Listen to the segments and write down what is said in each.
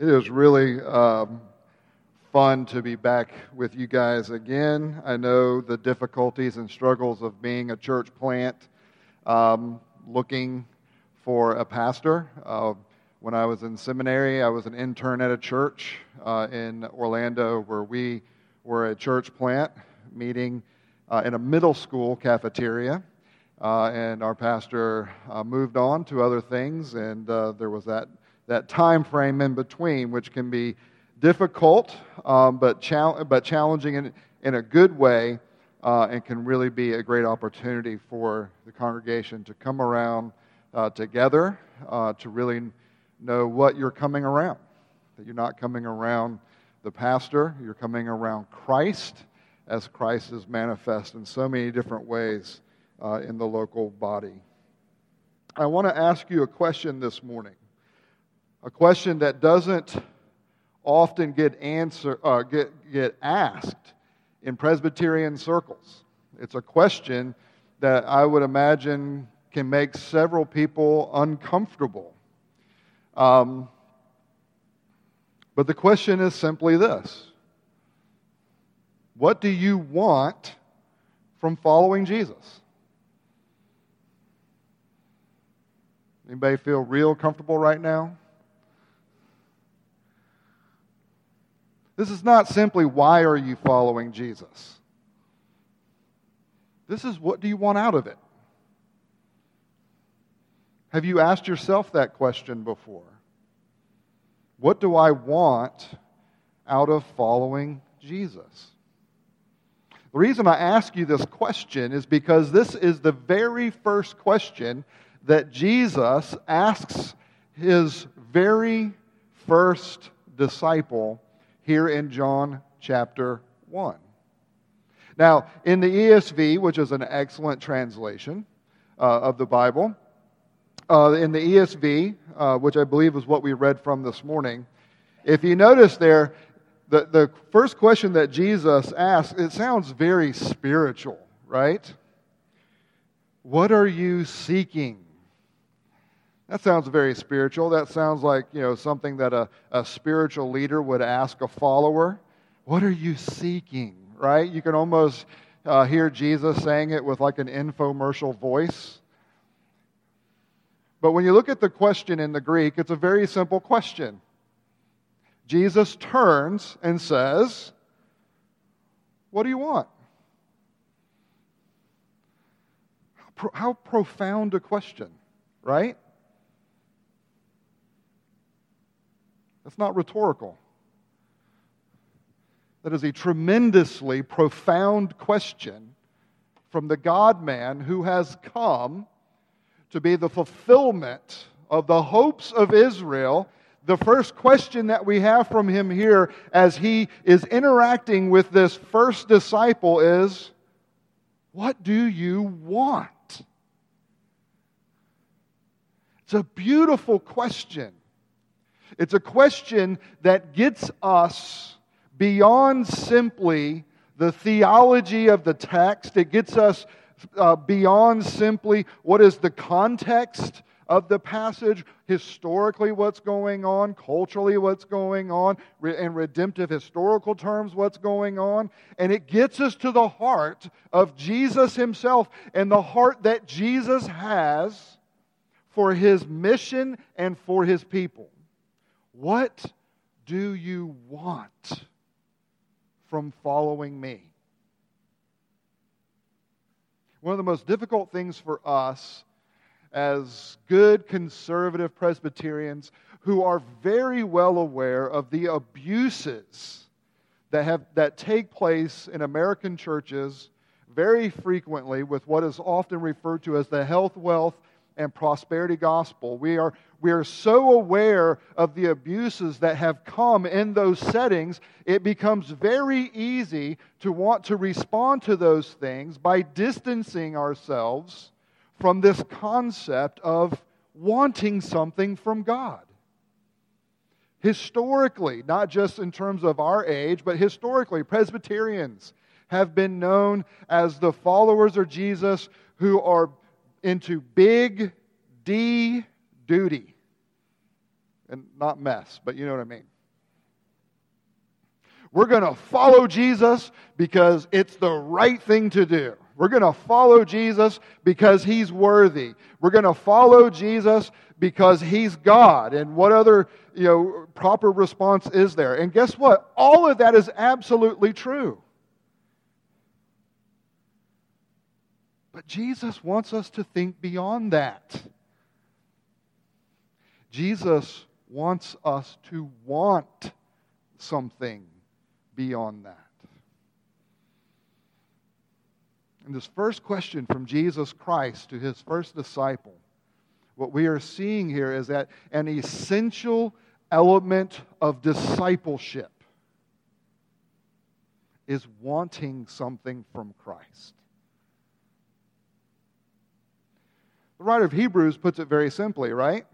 It is really um, fun to be back with you guys again. I know the difficulties and struggles of being a church plant, um, looking for a pastor. Uh, when I was in seminary, I was an intern at a church uh, in Orlando where we were a church plant meeting uh, in a middle school cafeteria. Uh, and our pastor uh, moved on to other things, and uh, there was that that time frame in between, which can be difficult um, but, chal- but challenging in, in a good way uh, and can really be a great opportunity for the congregation to come around uh, together uh, to really know what you're coming around. That you're not coming around the pastor, you're coming around Christ as Christ is manifest in so many different ways uh, in the local body. I want to ask you a question this morning a question that doesn't often get, answer, uh, get, get asked in Presbyterian circles. It's a question that I would imagine can make several people uncomfortable. Um, but the question is simply this What do you want from following Jesus? Anybody feel real comfortable right now? This is not simply why are you following Jesus? This is what do you want out of it? Have you asked yourself that question before? What do I want out of following Jesus? The reason I ask you this question is because this is the very first question that Jesus asks his very first disciple here in John chapter 1. Now, in the ESV, which is an excellent translation uh, of the Bible, uh, in the ESV, uh, which I believe is what we read from this morning, if you notice there, the, the first question that Jesus asks, it sounds very spiritual, right? What are you seeking? That sounds very spiritual. That sounds like, you know, something that a, a spiritual leader would ask a follower. What are you seeking? Right? You can almost uh, hear Jesus saying it with like an infomercial voice. But when you look at the question in the Greek, it's a very simple question. Jesus turns and says, What do you want? How, pro- how profound a question, right? That's not rhetorical. That is a tremendously profound question from the God man who has come to be the fulfillment of the hopes of Israel. The first question that we have from him here as he is interacting with this first disciple is What do you want? It's a beautiful question. It's a question that gets us beyond simply the theology of the text. It gets us uh, beyond simply what is the context of the passage, historically what's going on, culturally what's going on, in redemptive historical terms what's going on. And it gets us to the heart of Jesus himself and the heart that Jesus has for his mission and for his people. What do you want from following me? One of the most difficult things for us as good conservative Presbyterians who are very well aware of the abuses that, have, that take place in American churches very frequently with what is often referred to as the health, wealth, and prosperity gospel. We are, we are so aware of the abuses that have come in those settings, it becomes very easy to want to respond to those things by distancing ourselves from this concept of wanting something from God. Historically, not just in terms of our age, but historically, Presbyterians have been known as the followers of Jesus who are into big D duty. and not mess, but you know what I mean. We're going to follow Jesus because it's the right thing to do. We're going to follow Jesus because he's worthy. We're going to follow Jesus because he's God. And what other, you know, proper response is there? And guess what? All of that is absolutely true. But Jesus wants us to think beyond that. Jesus wants us to want something beyond that. And this first question from Jesus Christ to his first disciple, what we are seeing here is that an essential element of discipleship is wanting something from Christ. The writer of Hebrews puts it very simply, right?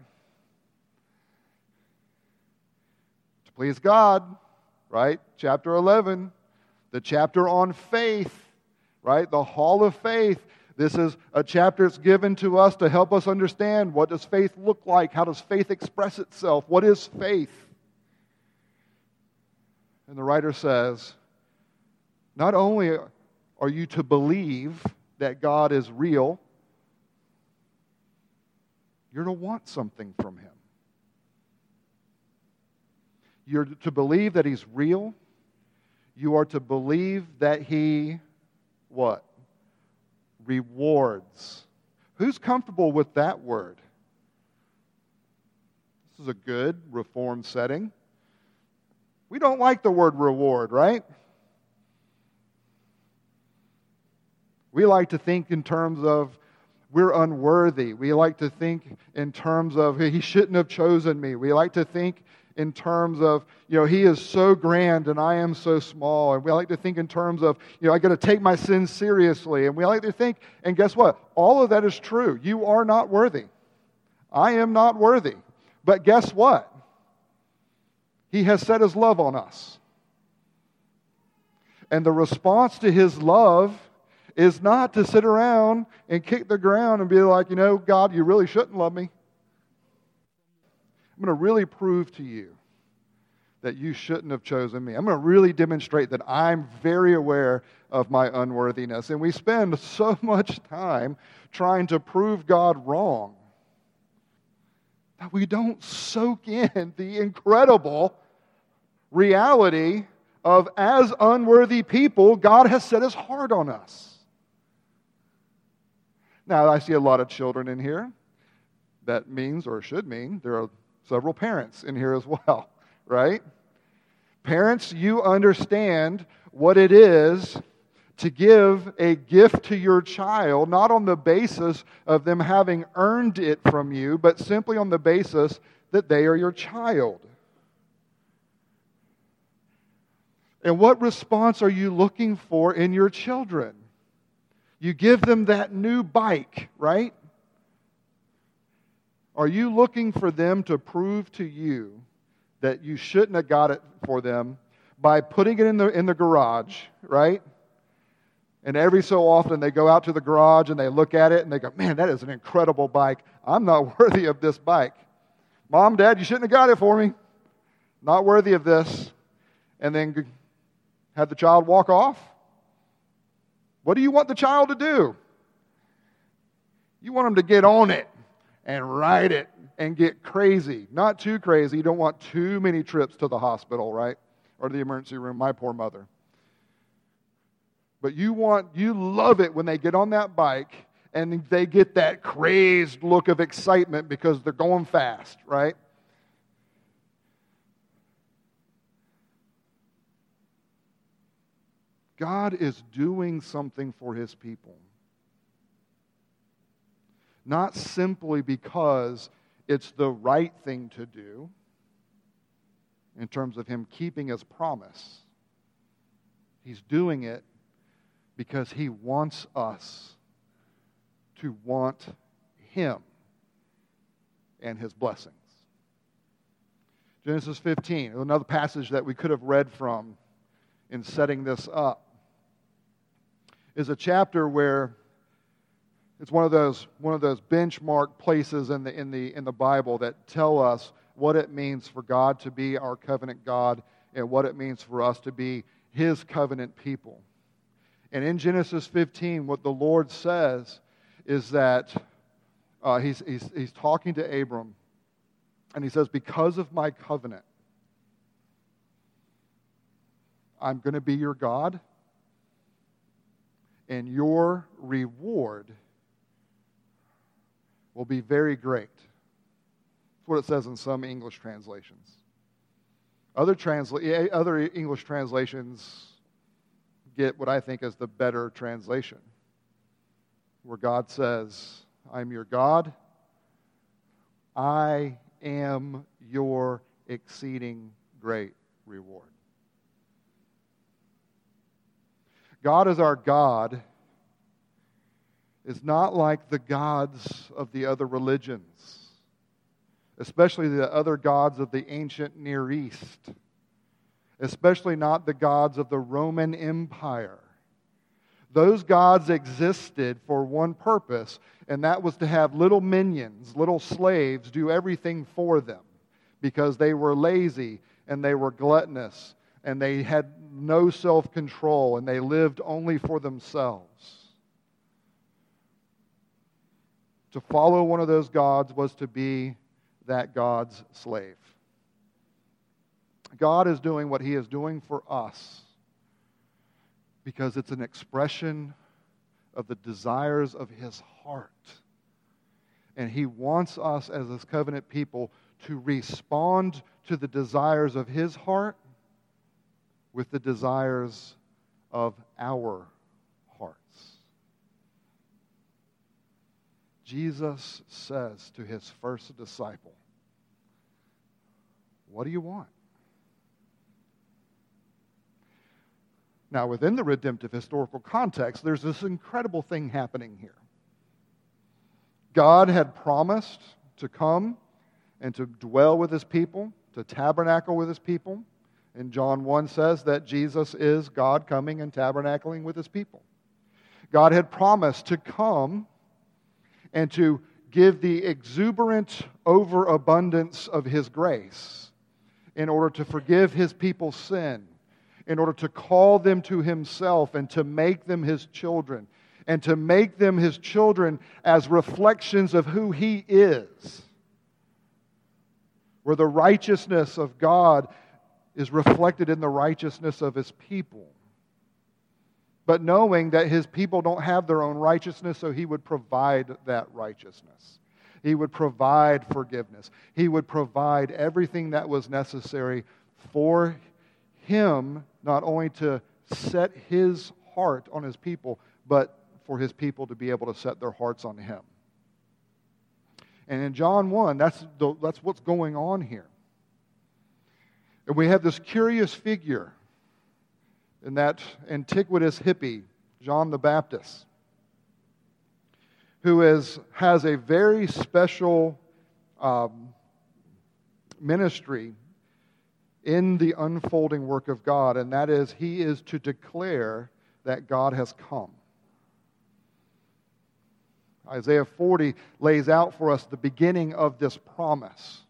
To please God, right? Chapter 11, the chapter on faith, right? The hall of faith. This is a chapter that's given to us to help us understand what does faith look like? How does faith express itself? What is faith? And the writer says, not only are you to believe that God is real, you're to want something from Him. You're to believe that He's real. You are to believe that He, what? Rewards. Who's comfortable with that word? This is a good reform setting. We don't like the word reward, right? We like to think in terms of we're unworthy. We like to think in terms of he shouldn't have chosen me. We like to think in terms of, you know, he is so grand and I am so small. And we like to think in terms of, you know, I got to take my sins seriously. And we like to think, and guess what? All of that is true. You are not worthy. I am not worthy. But guess what? He has set his love on us. And the response to his love is not to sit around and kick the ground and be like, you know, God, you really shouldn't love me. I'm going to really prove to you that you shouldn't have chosen me. I'm going to really demonstrate that I'm very aware of my unworthiness. And we spend so much time trying to prove God wrong that we don't soak in the incredible reality of as unworthy people, God has set his heart on us. Now, I see a lot of children in here. That means, or should mean, there are several parents in here as well, right? Parents, you understand what it is to give a gift to your child, not on the basis of them having earned it from you, but simply on the basis that they are your child. And what response are you looking for in your children? You give them that new bike, right? Are you looking for them to prove to you that you shouldn't have got it for them by putting it in the, in the garage, right? And every so often they go out to the garage and they look at it and they go, man, that is an incredible bike. I'm not worthy of this bike. Mom, Dad, you shouldn't have got it for me. Not worthy of this. And then have the child walk off? What do you want the child to do? You want them to get on it and ride it and get crazy. Not too crazy. You don't want too many trips to the hospital, right? Or the emergency room. My poor mother. But you want, you love it when they get on that bike and they get that crazed look of excitement because they're going fast, right? God is doing something for his people. Not simply because it's the right thing to do in terms of him keeping his promise. He's doing it because he wants us to want him and his blessings. Genesis 15, another passage that we could have read from in setting this up is a chapter where it's one of those one of those benchmark places in the in the in the Bible that tell us what it means for God to be our covenant God and what it means for us to be his covenant people. And in Genesis 15, what the Lord says is that uh, he's, he's, he's talking to Abram, and he says, Because of my covenant, I'm going to be your God, and your reward will be very great. That's what it says in some English translations. Other, transla- eh, eh, other English translations get what I think is the better translation, where God says, I'm your God. I am your exceeding great reward. God is our God is not like the gods of the other religions, especially the other gods of the ancient Near East, especially not the gods of the Roman Empire. Those gods existed for one purpose, and that was to have little minions, little slaves, do everything for them because they were lazy and they were gluttonous and they had no self control and they lived only for themselves. To follow one of those gods was to be that God's slave. God is doing what He is doing for us because it's an expression of the desires of His heart. And He wants us as His covenant people to respond to the desires of His heart with the desires of our hearts. Jesus says to his first disciple, What do you want? Now, within the redemptive historical context, there's this incredible thing happening here. God had promised to come and to dwell with his people, to tabernacle with his people. And John 1 says that Jesus is God coming and tabernacling with his people. God had promised to come and to give the exuberant overabundance of his grace in order to forgive his people's sin, in order to call them to himself and to make them his children, and to make them his children as reflections of who he is. Where the righteousness of God is reflected in the righteousness of his people. But knowing that his people don't have their own righteousness, so he would provide that righteousness. He would provide forgiveness. He would provide everything that was necessary for him, not only to set his heart on his people, but for his people to be able to set their hearts on him. And in John 1, that's, the, that's what's going on here. And we have this curious figure in that antiquitous hippie, John the Baptist, who is, has a very special um, ministry in the unfolding work of God, and that is he is to declare that God has come. Isaiah 40 lays out for us the beginning of this promise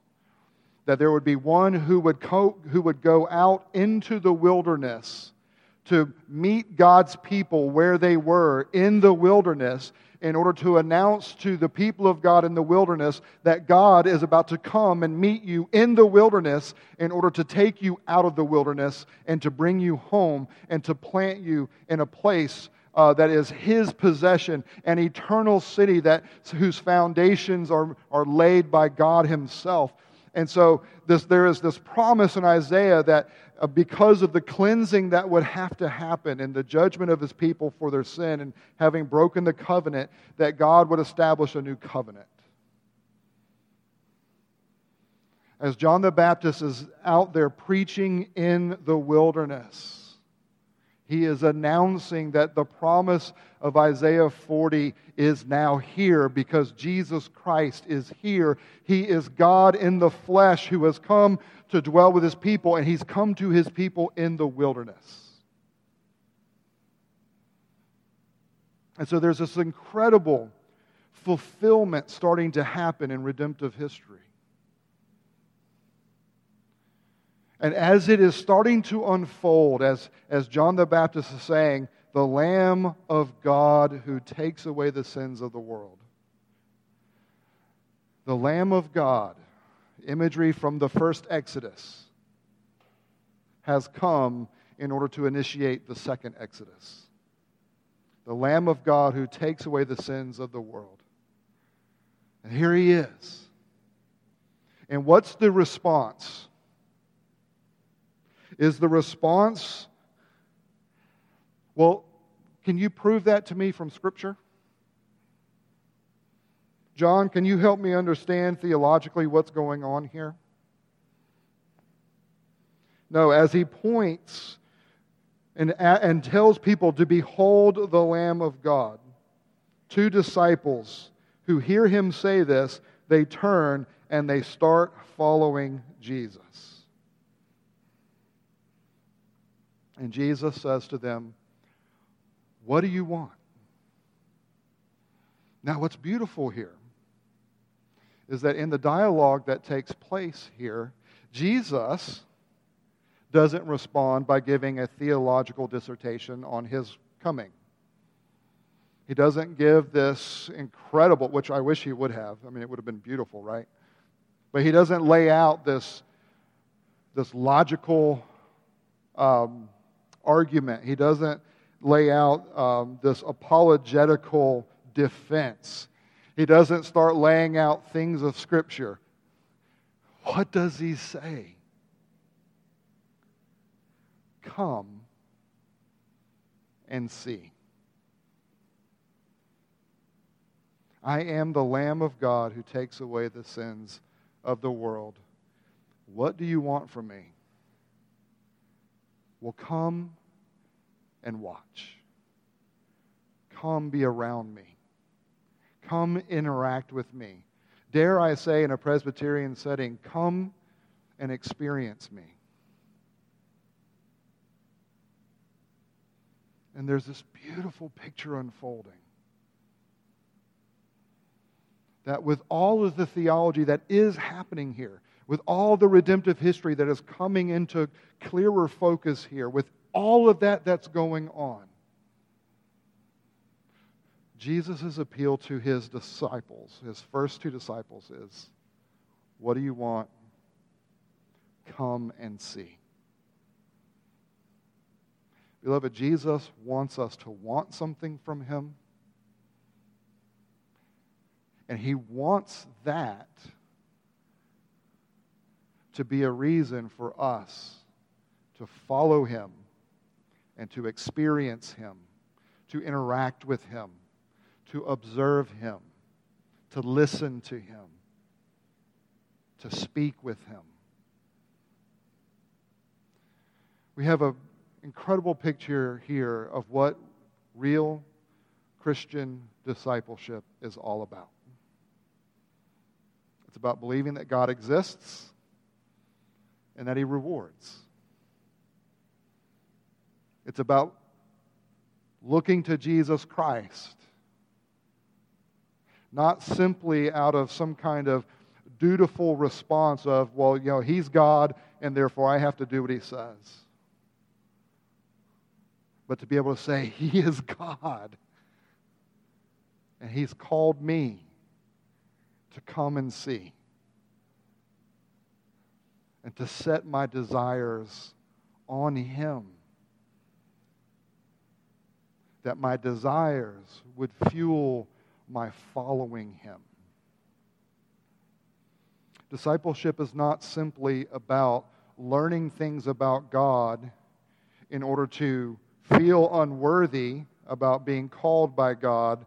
that there would be one who would, co- who would go out into the wilderness to meet God's people where they were in the wilderness in order to announce to the people of God in the wilderness that God is about to come and meet you in the wilderness in order to take you out of the wilderness and to bring you home and to plant you in a place uh, that is his possession, an eternal city that, whose foundations are, are laid by God himself. And so this, there is this promise in Isaiah that uh, because of the cleansing that would have to happen and the judgment of his people for their sin and having broken the covenant, that God would establish a new covenant. As John the Baptist is out there preaching in the wilderness, he is announcing that the promise of Isaiah 40 is now here because Jesus Christ is here. He is God in the flesh who has come to dwell with his people, and he's come to his people in the wilderness. And so there's this incredible fulfillment starting to happen in redemptive history. And as it is starting to unfold, as, as John the Baptist is saying, the Lamb of God who takes away the sins of the world. The Lamb of God, imagery from the first Exodus, has come in order to initiate the second Exodus. The Lamb of God who takes away the sins of the world. And here he is. And what's the response? Is the response, well, can you prove that to me from Scripture? John, can you help me understand theologically what's going on here? No, as he points and, and tells people to behold the Lamb of God, two disciples who hear him say this, they turn and they start following Jesus. And Jesus says to them, What do you want? Now, what's beautiful here is that in the dialogue that takes place here, Jesus doesn't respond by giving a theological dissertation on his coming. He doesn't give this incredible, which I wish he would have. I mean, it would have been beautiful, right? But he doesn't lay out this, this logical um, argument. He doesn't lay out um, this apologetical defense. He doesn't start laying out things of Scripture. What does he say? Come and see. I am the Lamb of God who takes away the sins of the world. What do you want from me? Well, come and watch. Come be around me. Come interact with me. Dare I say, in a Presbyterian setting, come and experience me. And there's this beautiful picture unfolding. That with all of the theology that is happening here, with all the redemptive history that is coming into clearer focus here, with all of that that's going on, Jesus' appeal to his disciples, his first two disciples, is What do you want? Come and see. Beloved, Jesus wants us to want something from him. And he wants that to be a reason for us to follow him and to experience him, to interact with him to observe him, to listen to him, to speak with him. We have an incredible picture here of what real Christian discipleship is all about. It's about believing that God exists and that He rewards. It's about looking to Jesus Christ not simply out of some kind of dutiful response of, well, you know, he's God and therefore I have to do what he says. But to be able to say, He is God and He's called me to come and see and to set my desires on Him. That my desires would fuel my following him. Discipleship is not simply about learning things about God in order to feel unworthy about being called by God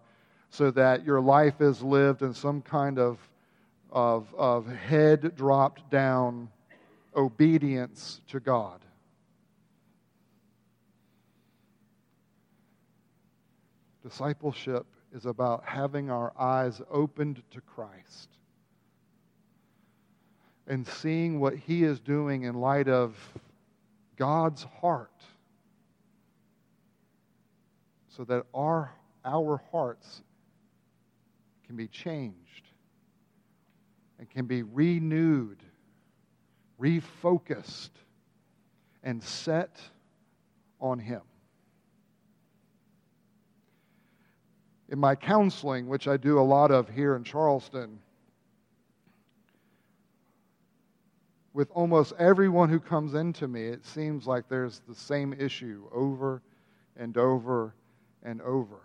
so that your life is lived in some kind of, of, of head dropped down obedience to God. Discipleship is about having our eyes opened to Christ and seeing what He is doing in light of God's heart so that our, our hearts can be changed and can be renewed, refocused and set on Him. In my counseling, which I do a lot of here in Charleston, with almost everyone who comes into me, it seems like there's the same issue over and over and over.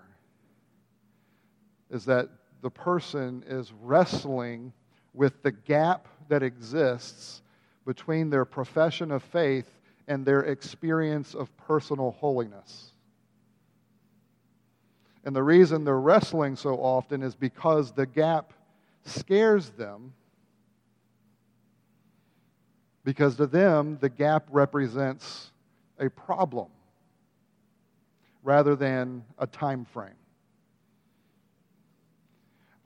Is that the person is wrestling with the gap that exists between their profession of faith and their experience of personal holiness. And the reason they're wrestling so often is because the gap scares them. Because to them, the gap represents a problem rather than a time frame.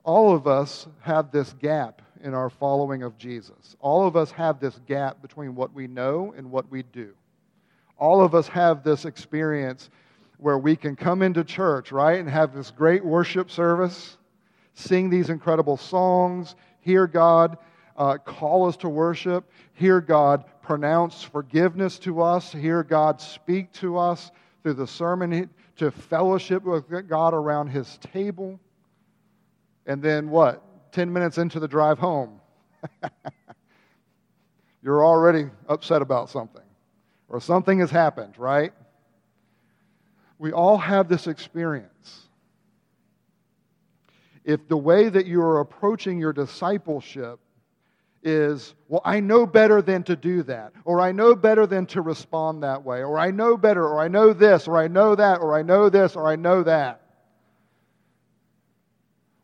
All of us have this gap in our following of Jesus. All of us have this gap between what we know and what we do. All of us have this experience where we can come into church, right, and have this great worship service, sing these incredible songs, hear God uh, call us to worship, hear God pronounce forgiveness to us, hear God speak to us through the sermon, to fellowship with God around His table. And then what? 10 minutes into the drive home, you're already upset about something, or something has happened, right? We all have this experience. If the way that you are approaching your discipleship is, well, I know better than to do that, or I know better than to respond that way, or I know better, or I know this, or I know that, or I know this, or I know that.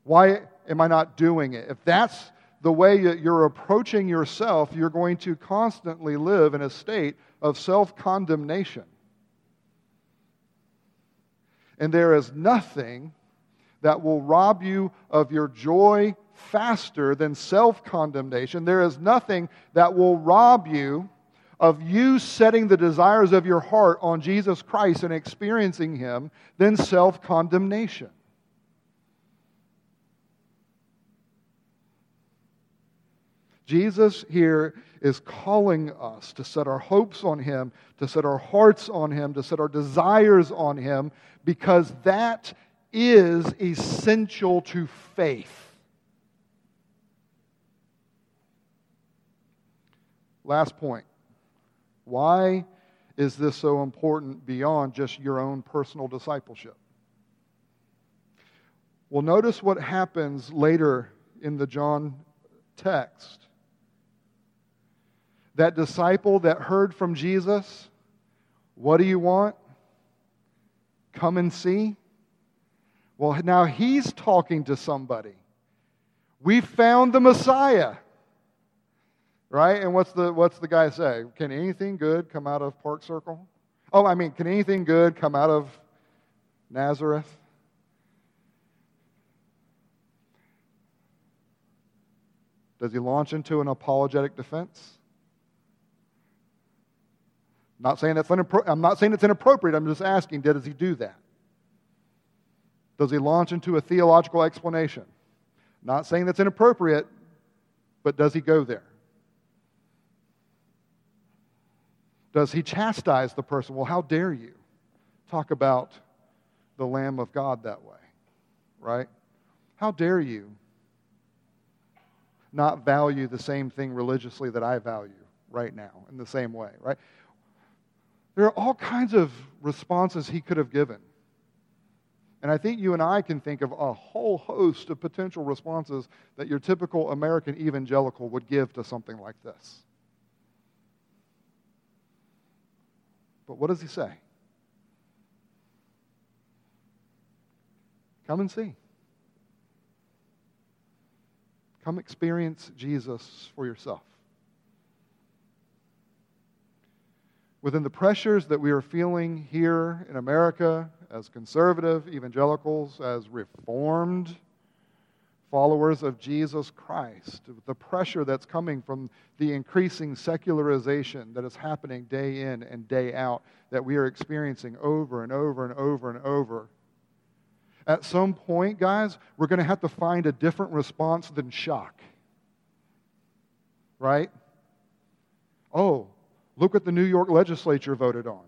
Why am I not doing it? If that's the way you're approaching yourself, you're going to constantly live in a state of self condemnation. And there is nothing that will rob you of your joy faster than self condemnation. There is nothing that will rob you of you setting the desires of your heart on Jesus Christ and experiencing Him than self condemnation. Jesus here is calling us to set our hopes on Him, to set our hearts on Him, to set our desires on Him, because that is essential to faith. Last point. Why is this so important beyond just your own personal discipleship? Well, notice what happens later in the John text that disciple that heard from Jesus, What do you want? Come and see. Well, now he's talking to somebody. We found the Messiah. Right? And what's the, what's the guy say? Can anything good come out of Park Circle? Oh, I mean, can anything good come out of Nazareth? Does he launch into an apologetic defense? Not saying that's inappro- I'm not saying it's inappropriate. I'm just asking, does he do that? Does he launch into a theological explanation? Not saying that's inappropriate, but does he go there? Does he chastise the person? Well, how dare you talk about the Lamb of God that way? Right? How dare you not value the same thing religiously that I value right now in the same way, right? There are all kinds of responses he could have given. And I think you and I can think of a whole host of potential responses that your typical American evangelical would give to something like this. But what does he say? Come and see. Come experience Jesus for yourself. Within the pressures that we are feeling here in America as conservative evangelicals, as reformed followers of Jesus Christ, the pressure that's coming from the increasing secularization that is happening day in and day out, that we are experiencing over and over and over and over. At some point, guys, we're going to have to find a different response than shock. Right? Oh, look what the New York legislature voted on.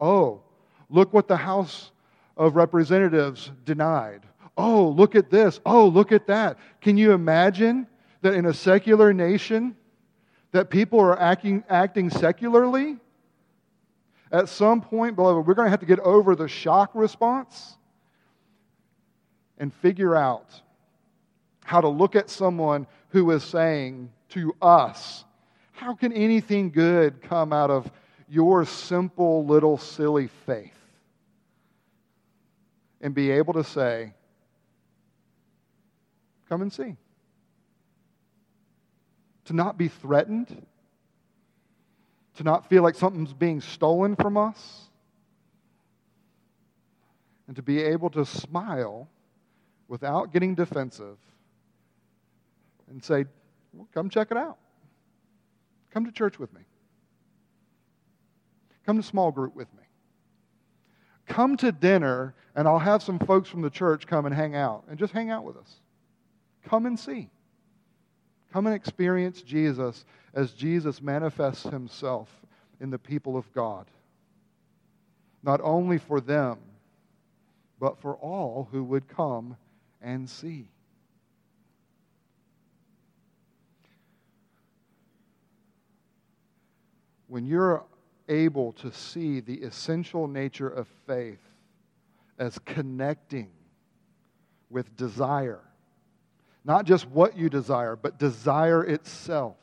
Oh, look what the House of Representatives denied. Oh, look at this. Oh, look at that. Can you imagine that in a secular nation that people are acting, acting secularly? At some point, beloved, we're going to have to get over the shock response and figure out how to look at someone who is saying to us, How can anything good come out of your simple little silly faith? And be able to say, Come and see. To not be threatened, to not feel like something's being stolen from us, and to be able to smile without getting defensive and say, well, Come check it out. Come to church with me. Come to small group with me. Come to dinner, and I'll have some folks from the church come and hang out and just hang out with us. Come and see. Come and experience Jesus as Jesus manifests himself in the people of God. Not only for them, but for all who would come and see. When you're able to see the essential nature of faith as connecting with desire, not just what you desire, but desire itself.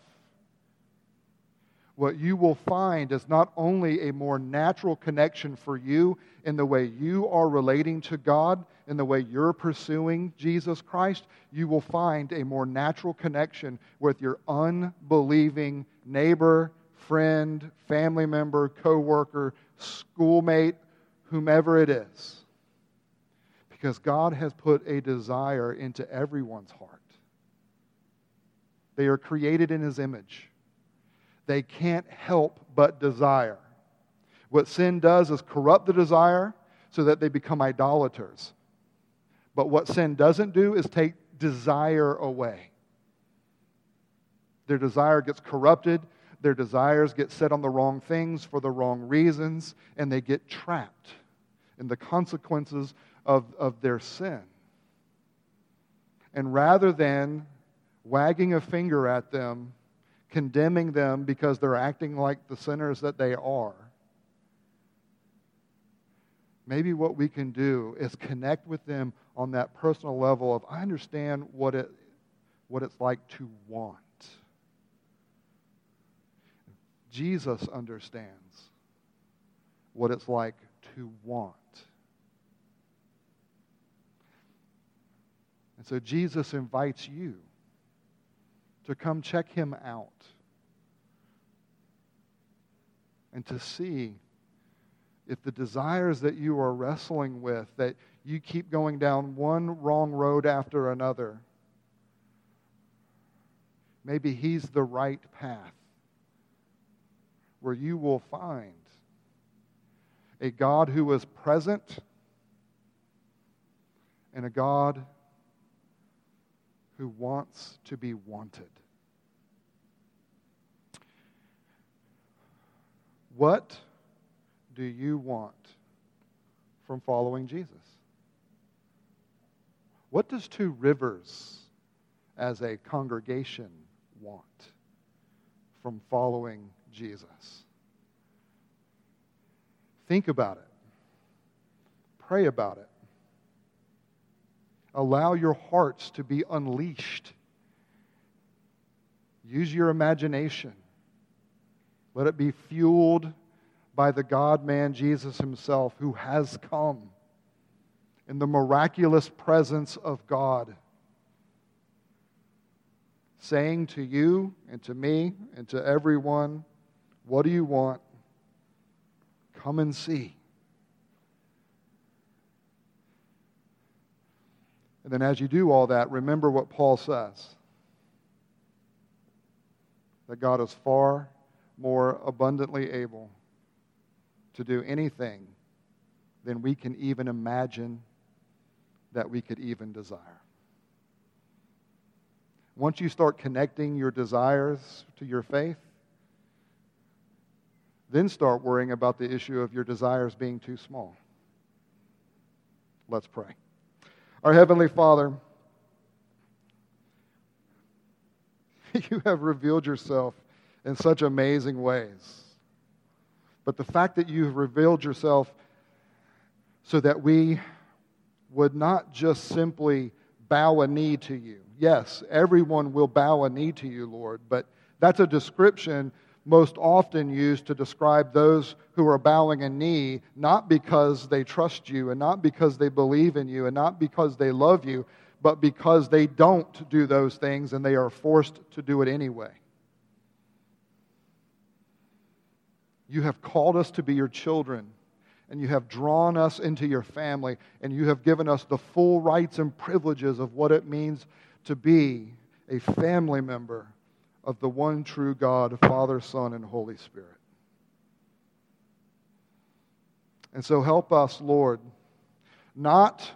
What you will find is not only a more natural connection for you in the way you are relating to God, in the way you're pursuing Jesus Christ, you will find a more natural connection with your unbelieving neighbor, friend, family member, coworker, schoolmate, whomever it is. Because God has put a desire into everyone's heart. They are created in His image. They can't help but desire. What sin does is corrupt the desire so that they become idolaters. But what sin doesn't do is take desire away. Their desire gets corrupted, their desires get set on the wrong things for the wrong reasons, and they get trapped in the consequences of, of their sin. And rather than wagging a finger at them, condemning them because they're acting like the sinners that they are. Maybe what we can do is connect with them on that personal level of I understand what it what it's like to want. Jesus understands what it's like to want. And so Jesus invites you to come check him out and to see if the desires that you are wrestling with, that you keep going down one wrong road after another, maybe he's the right path where you will find a God who is present and a God who wants to be wanted. What do you want from following Jesus? What does Two Rivers as a congregation want from following Jesus? Think about it. Pray about it. Allow your hearts to be unleashed. Use your imagination. Let it be fueled by the God man Jesus himself who has come in the miraculous presence of God, saying to you and to me and to everyone, What do you want? Come and see. And then, as you do all that, remember what Paul says that God is far more abundantly able to do anything than we can even imagine that we could even desire. Once you start connecting your desires to your faith, then start worrying about the issue of your desires being too small. Let's pray. Our Heavenly Father, you have revealed yourself in such amazing ways. But the fact that you've revealed yourself so that we would not just simply bow a knee to you. Yes, everyone will bow a knee to you, Lord, but that's a description most often used to describe those who are bowing a knee, not because they trust you and not because they believe in you and not because they love you, but because they don't do those things and they are forced to do it anyway. You have called us to be your children, and you have drawn us into your family, and you have given us the full rights and privileges of what it means to be a family member of the one true God, Father, Son, and Holy Spirit. And so help us, Lord, not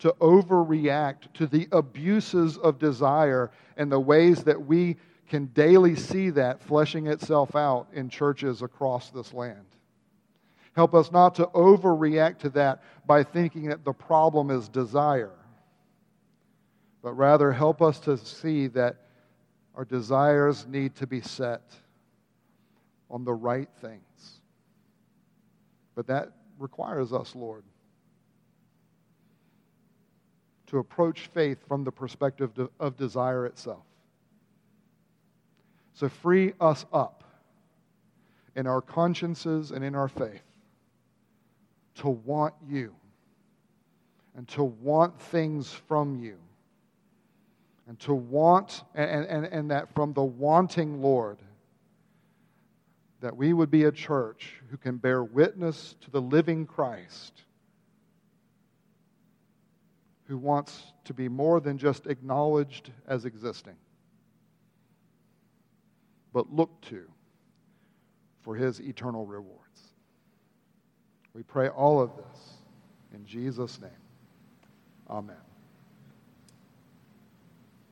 to overreact to the abuses of desire and the ways that we can daily see that fleshing itself out in churches across this land. Help us not to overreact to that by thinking that the problem is desire, but rather help us to see that our desires need to be set on the right things. But that requires us, Lord, to approach faith from the perspective of desire itself. So free us up in our consciences and in our faith to want you and to want things from you and to want, and, and, and that from the wanting Lord, that we would be a church who can bear witness to the living Christ, who wants to be more than just acknowledged as existing, but looked to for his eternal rewards. We pray all of this in Jesus' name. Amen.